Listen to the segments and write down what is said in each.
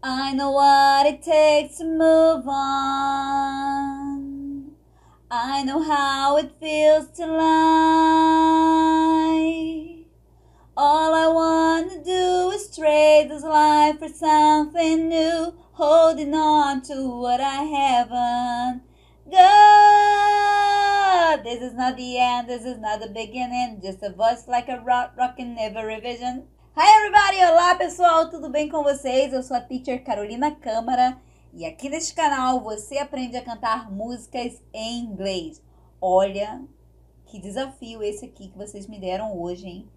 I know what it takes to move on. I know how it feels to lie. All I want to do is trade this life for something new, holding on to what I haven't got. This is not the end, this is not the beginning, just a voice like a rock, rocking every revision. Hi everybody! Olá pessoal, tudo bem com vocês? Eu sou a teacher Carolina Câmara e aqui neste canal você aprende a cantar músicas em inglês. Olha que desafio esse aqui que vocês me deram hoje, hein?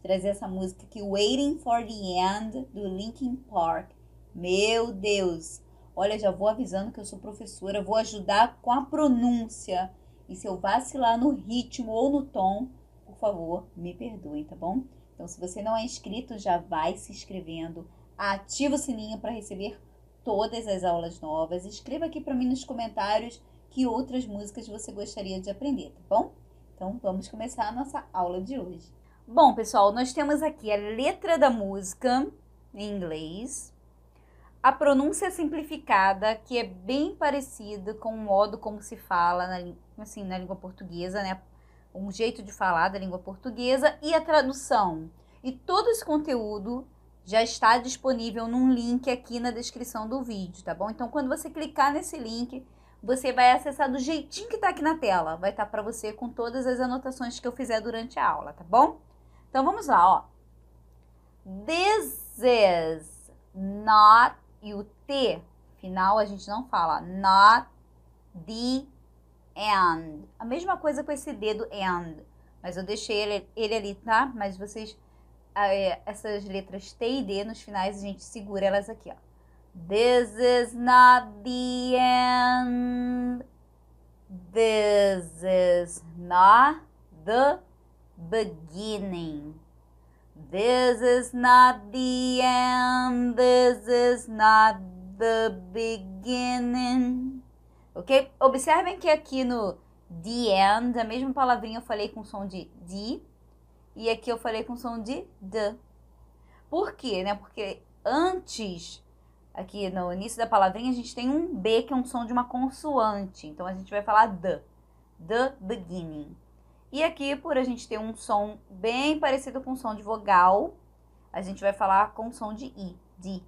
Trazer essa música aqui, Waiting for the End, do Linkin Park. Meu Deus! Olha, já vou avisando que eu sou professora, vou ajudar com a pronúncia. E se eu vacilar no ritmo ou no tom, por favor, me perdoem, tá bom? Então, se você não é inscrito, já vai se inscrevendo. Ativa o sininho para receber todas as aulas novas. Escreva aqui para mim nos comentários que outras músicas você gostaria de aprender, tá bom? Então, vamos começar a nossa aula de hoje. Bom, pessoal, nós temos aqui a letra da música em inglês, a pronúncia simplificada, que é bem parecida com o modo como se fala na, assim, na língua portuguesa, né? Um jeito de falar da língua portuguesa e a tradução. E todo esse conteúdo já está disponível num link aqui na descrição do vídeo, tá bom? Então, quando você clicar nesse link, você vai acessar do jeitinho que está aqui na tela. Vai estar tá para você com todas as anotações que eu fizer durante a aula, tá bom? Então, vamos lá, ó. This is not, e o T final a gente não fala, not the and. A mesma coisa com esse dedo and. Mas eu deixei ele, ele ali, tá? Mas vocês, é, essas letras T e D nos finais, a gente segura elas aqui, ó. This is not the end. This is not the beginning. This is not the end. This is not the beginning ok? Observem que aqui no the end, a mesma palavrinha eu falei com som de de e aqui eu falei com som de the. Por quê? Né? Porque antes, aqui no início da palavrinha, a gente tem um B, que é um som de uma consoante. Então, a gente vai falar the. The beginning. E aqui, por a gente ter um som bem parecido com o som de vogal, a gente vai falar com som de I, de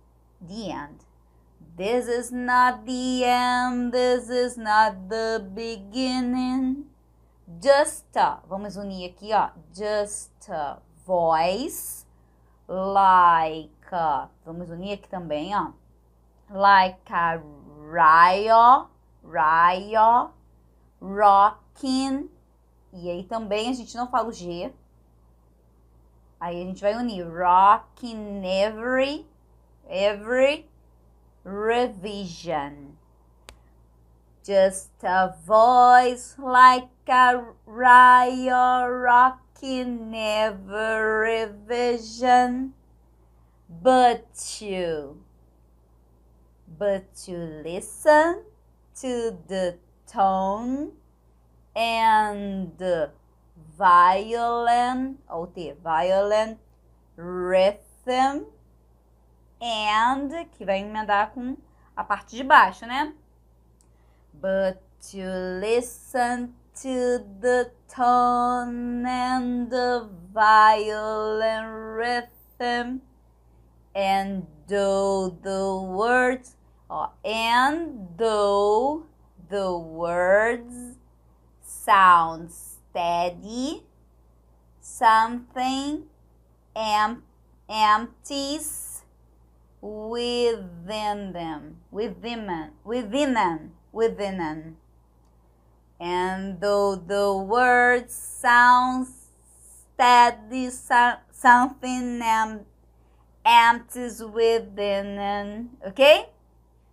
the end. This is not the end, this is not the beginning. Just a, vamos unir aqui, ó. Just a voice, like a, vamos unir aqui também, ó. Like a Ryo, Ryo, rocking. E aí também a gente não fala o G. Aí a gente vai unir rocking every, every revision. Just a voice like a riot rocking never revision. But you, but you listen to the tone and the violent, oh the violent rhythm and, que vai emendar com a parte de baixo, né? But you listen to the tone and the violin rhythm and though the words ó, and though the words sound steady something em empties within them, within, within them, within them. And though the word sounds steady, something empties within them, ok?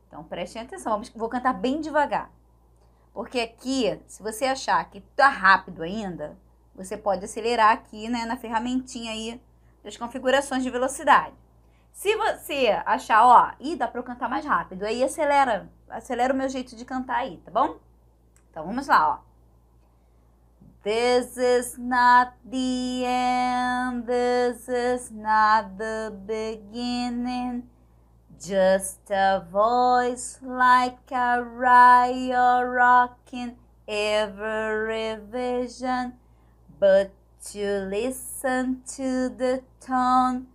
Então prestem atenção, vamos, vou cantar bem devagar. Porque aqui, se você achar que tá rápido ainda, você pode acelerar aqui, né, na ferramentinha aí das configurações de velocidade. Se você achar, ó, ih, dá pra eu cantar mais rápido, aí acelera, acelera o meu jeito de cantar aí, tá bom? Então vamos lá, ó. This is not the end, this is not the beginning. Just a voice like a riot rocking every vision, but to listen to the tone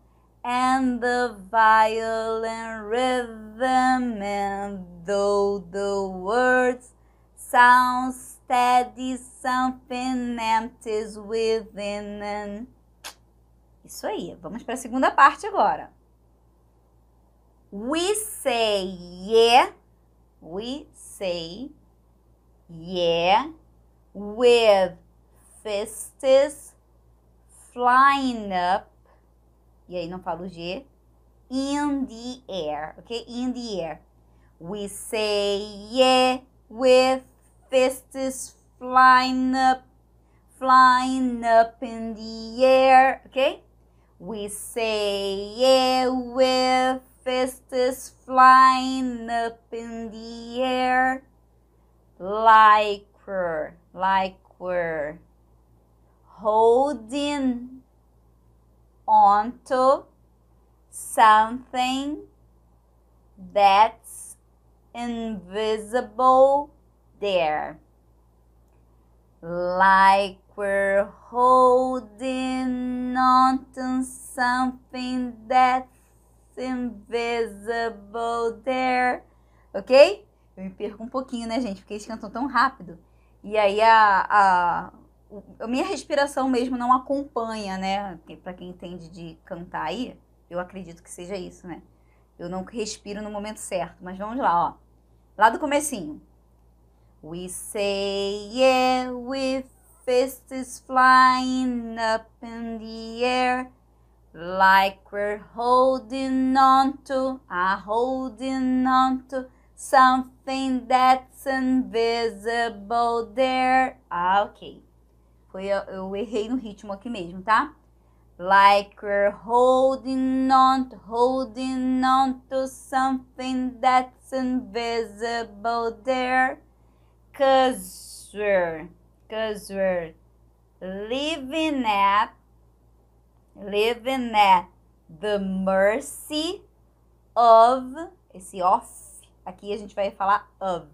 and the violin rhythm, and though the words sound steady, something empties within. And... Isso aí, vamos para a segunda parte agora. We say yeah, we say yeah with fists flying up, e aí não falo G, in the air, ok? In the air. We say yeah with fists flying up, flying up in the air, ok? We say yeah with fists flying up in the air like we're, like we're holding onto something that's invisible there. Like we're holding onto something that's invisible there. Ok? Eu me perco um pouquinho, né, gente? Porque eles cantam tão rápido. E aí a, a, a minha respiração mesmo não acompanha, né? Para quem entende de cantar aí, eu acredito que seja isso, né? Eu não respiro no momento certo. Mas vamos lá, ó. Lá do comecinho. We say yeah with fists flying up in the air like we're holding on to, holding on to something that's invisible there. Ah, ok. Foi, eu errei no ritmo aqui mesmo, tá? Like we're holding on holding on to something that's invisible there. Cause we're, cause we're living at, living at the mercy of, esse off, aqui a gente vai falar of,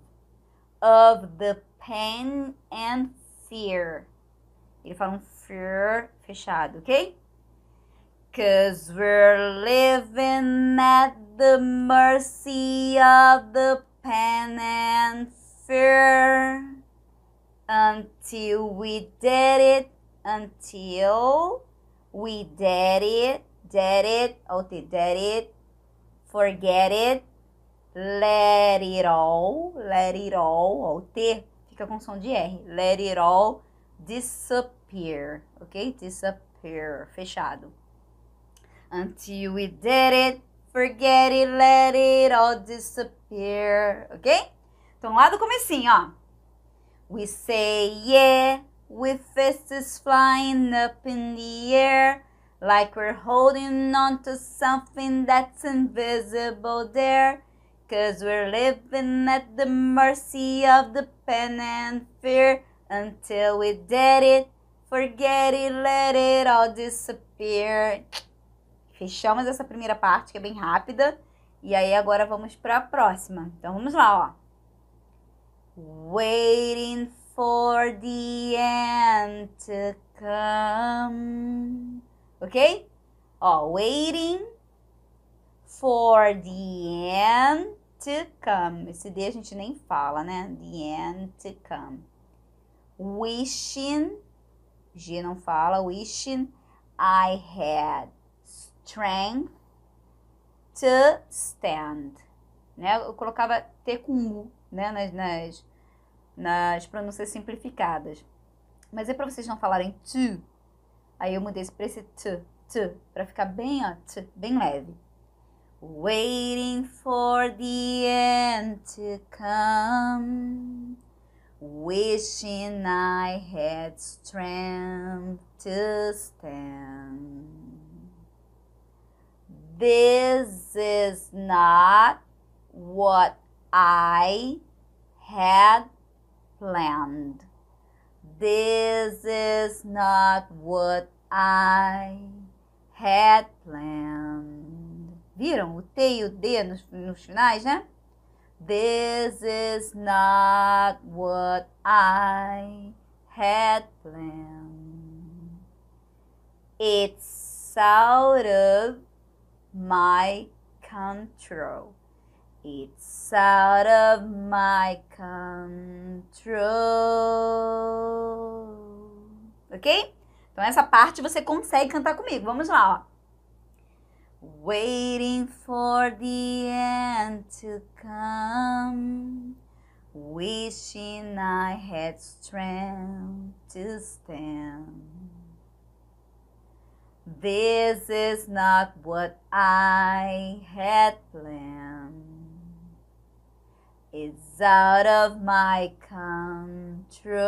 of the pain and fear. Ele fala um fear fechado, ok? Cause we're living at the mercy of the pain and fear until we did it, until we did it, did it, oh, did it, forget it, let it all, let it all, o T fica com som de R, let it all disappear, ok? Disappear, fechado. Until we did it, forget it, let it all disappear, ok? Então, lá do comecinho, ó. We say yeah, with fists flying up in the air, like we're holding on to something that's invisible there. Cause we're living at the mercy of the pen and fear until we did it. Forget it, let it all disappear. Fechamos essa primeira parte que é bem rápida. E aí agora vamos para a próxima. Então vamos lá, ó. Waiting for the end to come. Ok? Ó, waiting for the end to come. Esse D a gente nem fala, né? The end to come. Wishing, G não fala, wishing I had strength to stand. Né? Eu colocava T com U né? nas, nas, nas pronúncias simplificadas. Mas é para vocês não falarem to. Aí eu mudei para esse t, t, para ficar bem, ó, t, bem leve. Waiting for the end to come. Wishing I had strength to stand. This is not what I had planned. This is not what I had planned. Viram? O T e o D nos, nos finais, né? This is not what I had planned. It's out of my control. It's out of my control. Ok? Então, essa parte você consegue cantar comigo. Vamos lá, ó. Waiting for the end to come. Wishing I had strength to stand. This is not what I had planned. It's out of my control.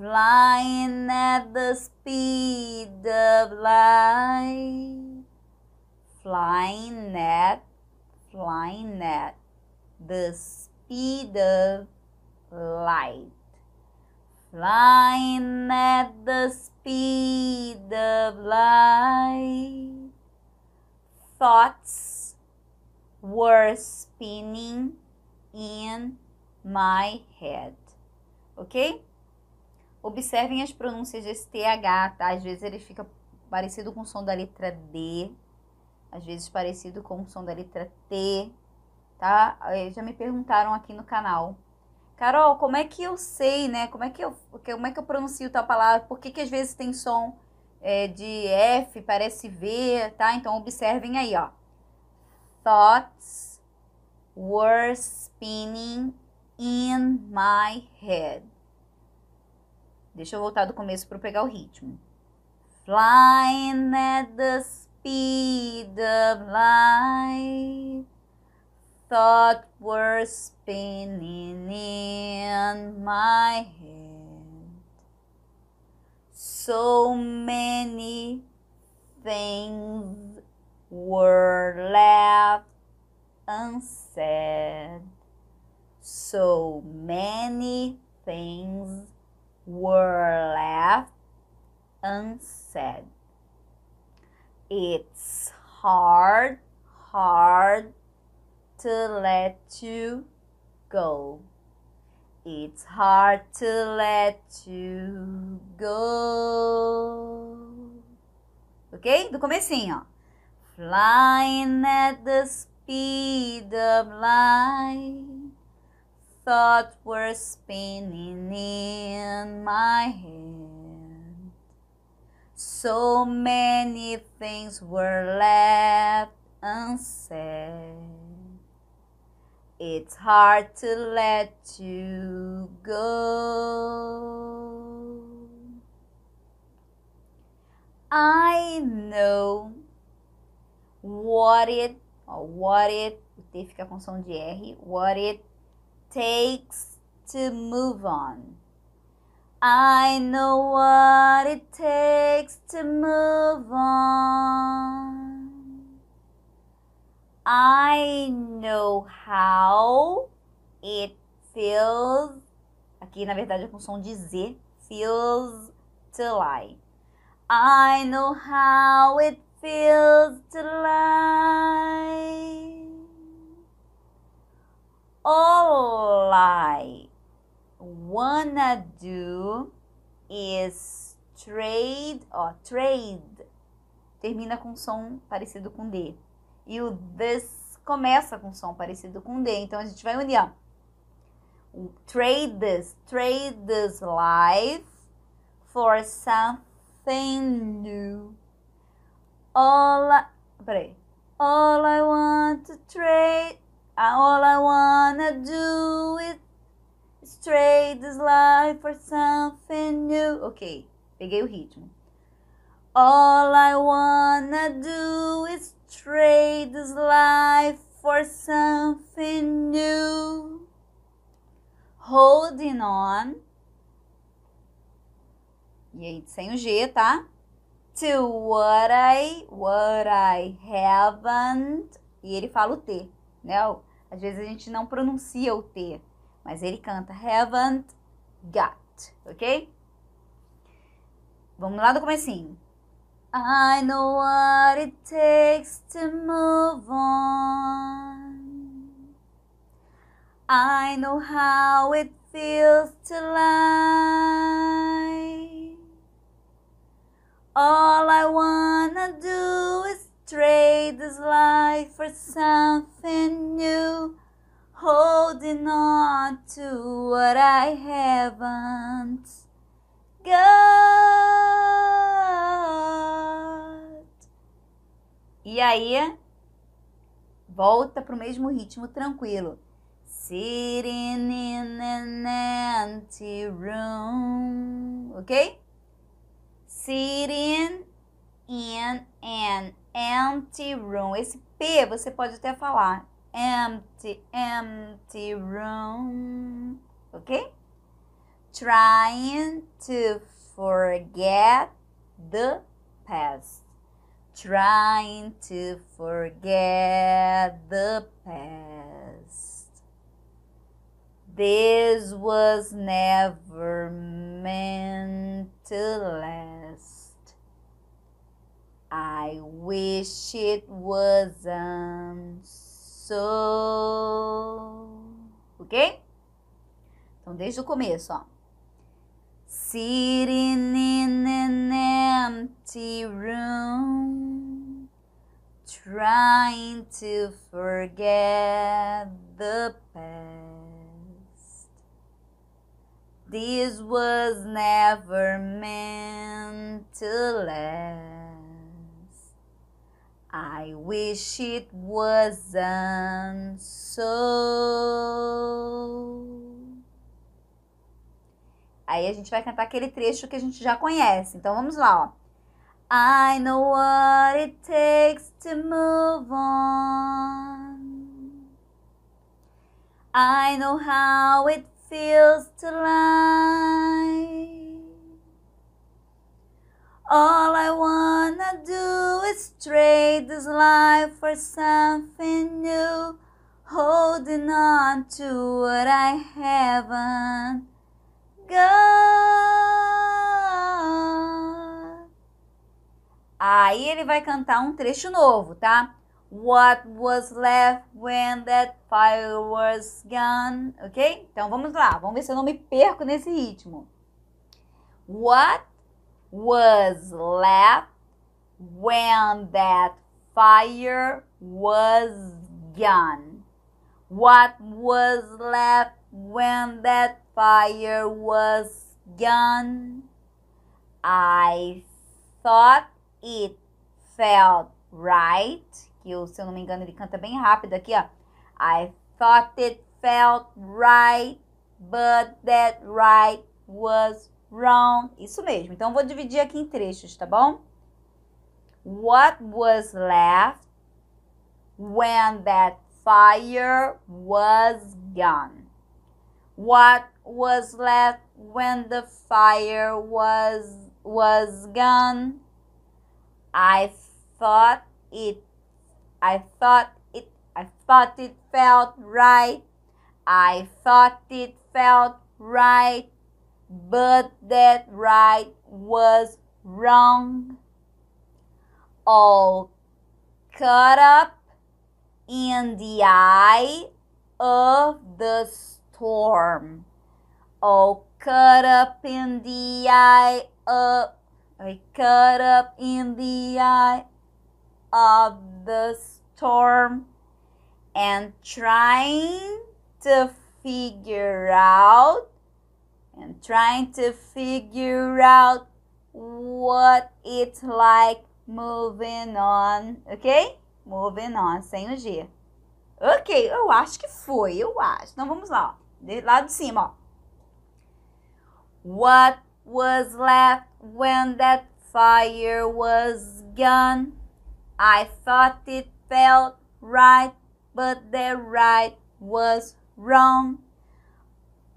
Flying at the speed of light. Flying at, flying at the speed of light. Flying at the speed of light. Thoughts were spinning in my head. Ok? Observem as pronúncias desse TH, tá? Às vezes ele fica parecido com o som da letra D, às vezes parecido com o som da letra T, tá? Já me perguntaram aqui no canal. Carol, como é que eu sei, né? Como é que eu, como é que eu pronuncio tal palavra? Por que, que às vezes tem som é, de F, parece V, tá? Então observem aí, ó. Thoughts were spinning in my head. Deixa eu voltar do começo para pegar o ritmo. Flying at the speed of light, thought were spinning in my head. So many things were left unsaid. So many things were left unsaid. It's hard, hard to let you go. It's hard to let you go. Ok? Do comecinho. Flying at the speed of light thoughts were spinning in my head. So many things were left unsaid. It's hard to let you go. I know what it, or what it, o T fica com som de R, what it takes to move on. I know what it takes to move on. I know how it feels. Aqui, na verdade, é com som de Z. Feels to lie. I know how it feels to lie. I wanna do is trade, ó, trade. Termina com som parecido com D. E o this começa com som parecido com D. Então a gente vai unir, ó. Trade this, trade this life for something new. All I, peraí. All I want to trade all I wanna do is trade this life for something new. Ok, peguei o ritmo. All I wanna do is trade this life for something new. Holding on. E aí, sem o G, tá? To what I, what I haven't. E ele fala o T, né? Às vezes a gente não pronuncia o T, mas ele canta haven't got, ok? Vamos lá do comecinho. I know what it takes to move on. I know how it feels to lie. All I wanna do is trade this life for something new, holding on to what I haven't got. E aí, volta pro mesmo ritmo tranquilo. Sitting in an empty room, ok? Sitting in an empty room. Esse P você pode até falar. Empty, empty room. Ok? Trying to forget the past. Trying to forget desde o começo, ó. Sitting in an empty room, trying to forget the past. This was never meant to last. I wish it wasn't so. Aí a gente vai cantar aquele trecho que a gente já conhece. Então vamos lá, ó. I know what it takes to move on. I know how it feels to lie. All I wanna do is trade this life for something new, holding on to what I haven't Aí ele vai cantar um trecho novo, tá? What was left when that fire was gone, ok? Então vamos lá, vamos ver se eu não me perco nesse ritmo. What was left when that fire was gone? What was left when that fire was gone? I thought it felt right. Que eu, se eu não me engano, ele canta bem rápido aqui, ó. I thought it felt right, but that right was wrong. Isso mesmo. Então, vou dividir aqui em trechos, tá bom? What was left when that fire was gone? What was left when the fire was was gone? I thought it I thought it I thought it felt right. I thought it felt right, but that right was wrong. All caught up in the eye of the storm. All caught up in the eye of I caught up in the eye of the storm and trying to figure out and trying to figure out what it's like moving on, ok? Moving on, sem o G. Ok, eu acho que foi, eu acho. Então vamos lá. Lá de cima, ó. What was left when that fire was gone? I thought it felt right, but the right was wrong.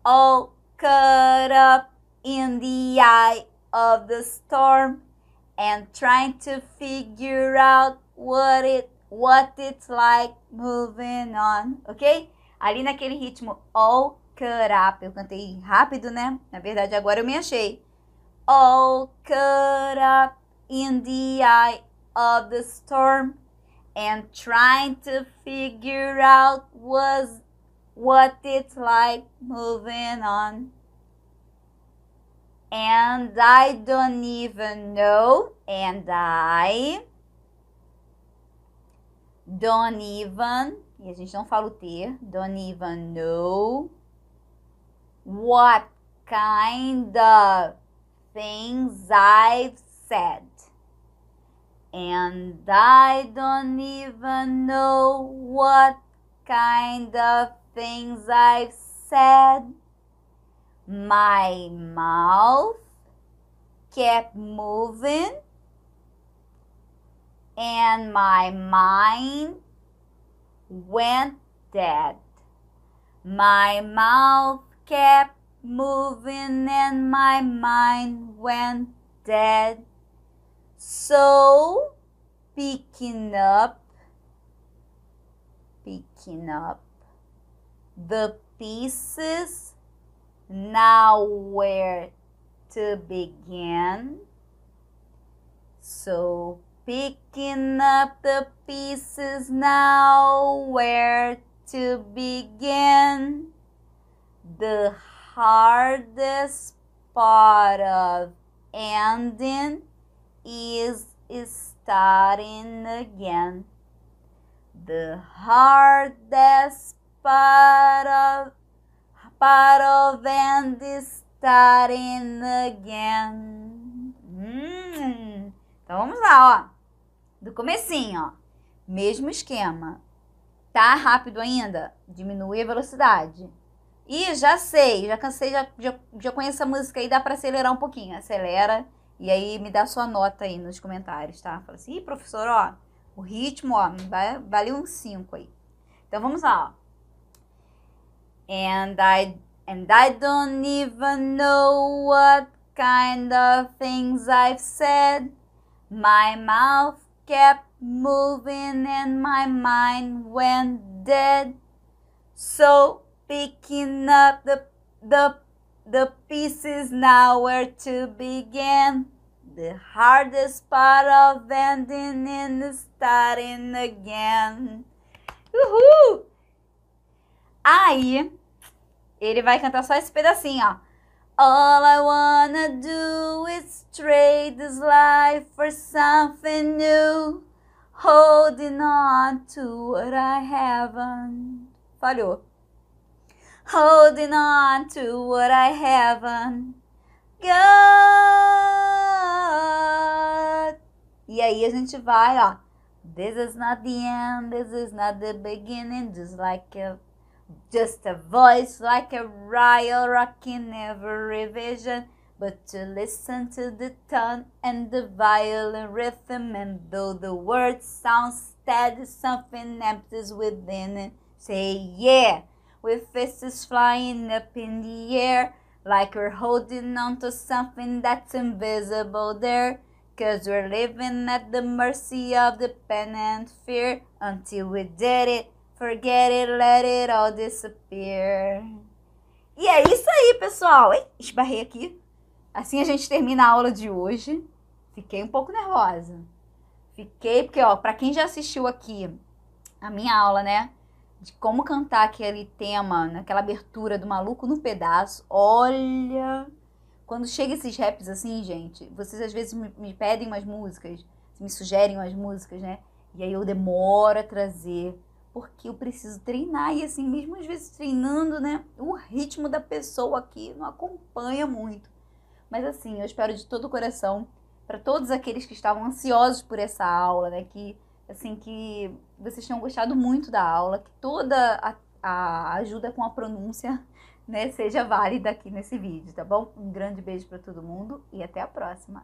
All caught up in the eye of the storm and trying to figure out what it what it's like moving on, ok? Ali naquele ritmo all cut up, eu cantei rápido, né? Na verdade agora eu me achei. All cut up in the eye of the storm and trying to figure out was what it's like moving on. And I don't even know, and I don't even, e a gente não fala o T, don't even know what kind of things I've said. And I don't even know what kind of things I've said. My mouth kept moving and my mind went dead. My mouth kept moving and my mind went dead. So, picking up, picking up the pieces, now where to begin. So, picking up the pieces, now where to begin. The hardest part of ending is starting again. The hardest part of part of end is starting again. Então vamos lá, ó. Do comecinho, ó. Mesmo esquema. Tá rápido ainda? Diminui a velocidade. Ih, já sei, já cansei, já, já, já conheço a música aí, dá para acelerar um pouquinho. Acelera e aí me dá sua nota aí nos comentários, tá? Fala assim, Ih, professor, ó, o ritmo, ó, vale uns 5 aí. Então vamos lá, ó. And I, and I don't even know what kind of things I've said. My mouth kept moving and my mind went dead. So picking up the the the pieces now where to begin. The hardest part of ending and starting again. Uhul! Aí, ele vai cantar só esse pedacinho, ó. All I wanna do is trade this life for something new. Holding on to what I haven't. Falhou holding on to what I haven't got. E aí a gente vai, ó. This is not the end, this is not the beginning, just like a just a voice like a riot rocking every revision. But to listen to the tone and the violin rhythm, and though the words sound steady, something empties within it. Say yeah with fists flying up in the air, like we're holding on to something that's invisible there. Cause we're living at the mercy of the pen and fear until we did it. Forget it, let it all disappear. E é isso aí, pessoal. Ei, esbarrei aqui. Assim a gente termina a aula de hoje. Fiquei um pouco nervosa. Fiquei, porque, ó, pra quem já assistiu aqui a minha aula, né? de como cantar aquele tema, naquela abertura do Maluco no Pedaço. Olha! Quando chega esses raps assim, gente, vocês às vezes me, me pedem umas músicas, me sugerem umas músicas, né? E aí eu demoro a trazer, porque eu preciso treinar. E assim, mesmo às vezes treinando, né? O ritmo da pessoa aqui não acompanha muito. Mas assim, eu espero de todo o coração para todos aqueles que estavam ansiosos por essa aula, né? Que assim, que vocês tenham gostado muito da aula, que toda a, a ajuda com a pronúncia né, seja válida aqui nesse vídeo, tá bom? Um grande beijo para todo mundo e até a próxima!